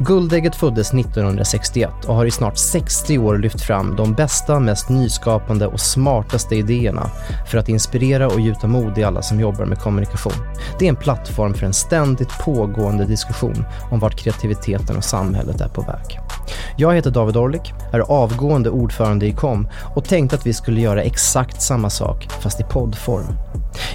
Guldägget föddes 1961 och har i snart 60 år lyft fram de bästa, mest nyskapande och smartaste idéerna för att inspirera och gjuta mod i alla som jobbar med kommunikation. Det är en plattform för en ständigt pågående diskussion om vart kreativiteten och samhället är på väg. Jag heter David Orlik, är avgående ordförande i KOM och tänkte att vi skulle göra exakt samma sak, fast i poddform.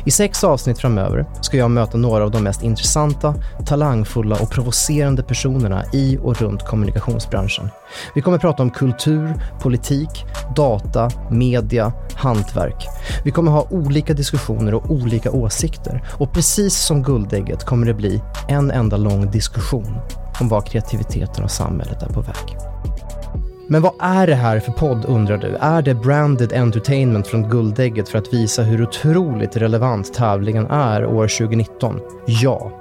I sex avsnitt framöver ska jag möta några av de mest intressanta, talangfulla och provocerande personerna i och runt kommunikationsbranschen. Vi kommer prata om kultur, politik, data, media, hantverk. Vi kommer ha olika diskussioner och olika åsikter och precis som Guldägget kommer det bli en enda lång diskussion om var kreativiteten och samhället är på väg. Men vad är det här för podd undrar du? Är det branded entertainment från Guldägget för att visa hur otroligt relevant tävlingen är år 2019? Ja.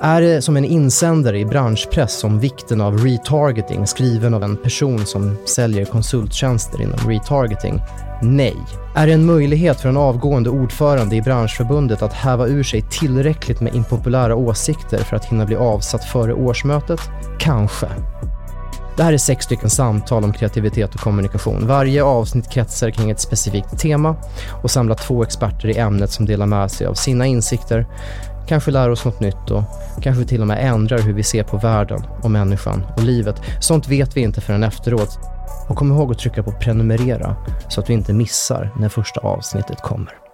Är det som en insändare i branschpress om vikten av retargeting skriven av en person som säljer konsulttjänster inom retargeting? Nej. Är det en möjlighet för en avgående ordförande i branschförbundet att häva ur sig tillräckligt med impopulära åsikter för att hinna bli avsatt före årsmötet? Kanske. Det här är sex stycken samtal om kreativitet och kommunikation. Varje avsnitt kretsar kring ett specifikt tema och samlar två experter i ämnet som delar med sig av sina insikter, kanske lär oss något nytt och kanske till och med ändrar hur vi ser på världen och människan och livet. Sånt vet vi inte förrän efteråt. Och kom ihåg att trycka på prenumerera så att du inte missar när första avsnittet kommer.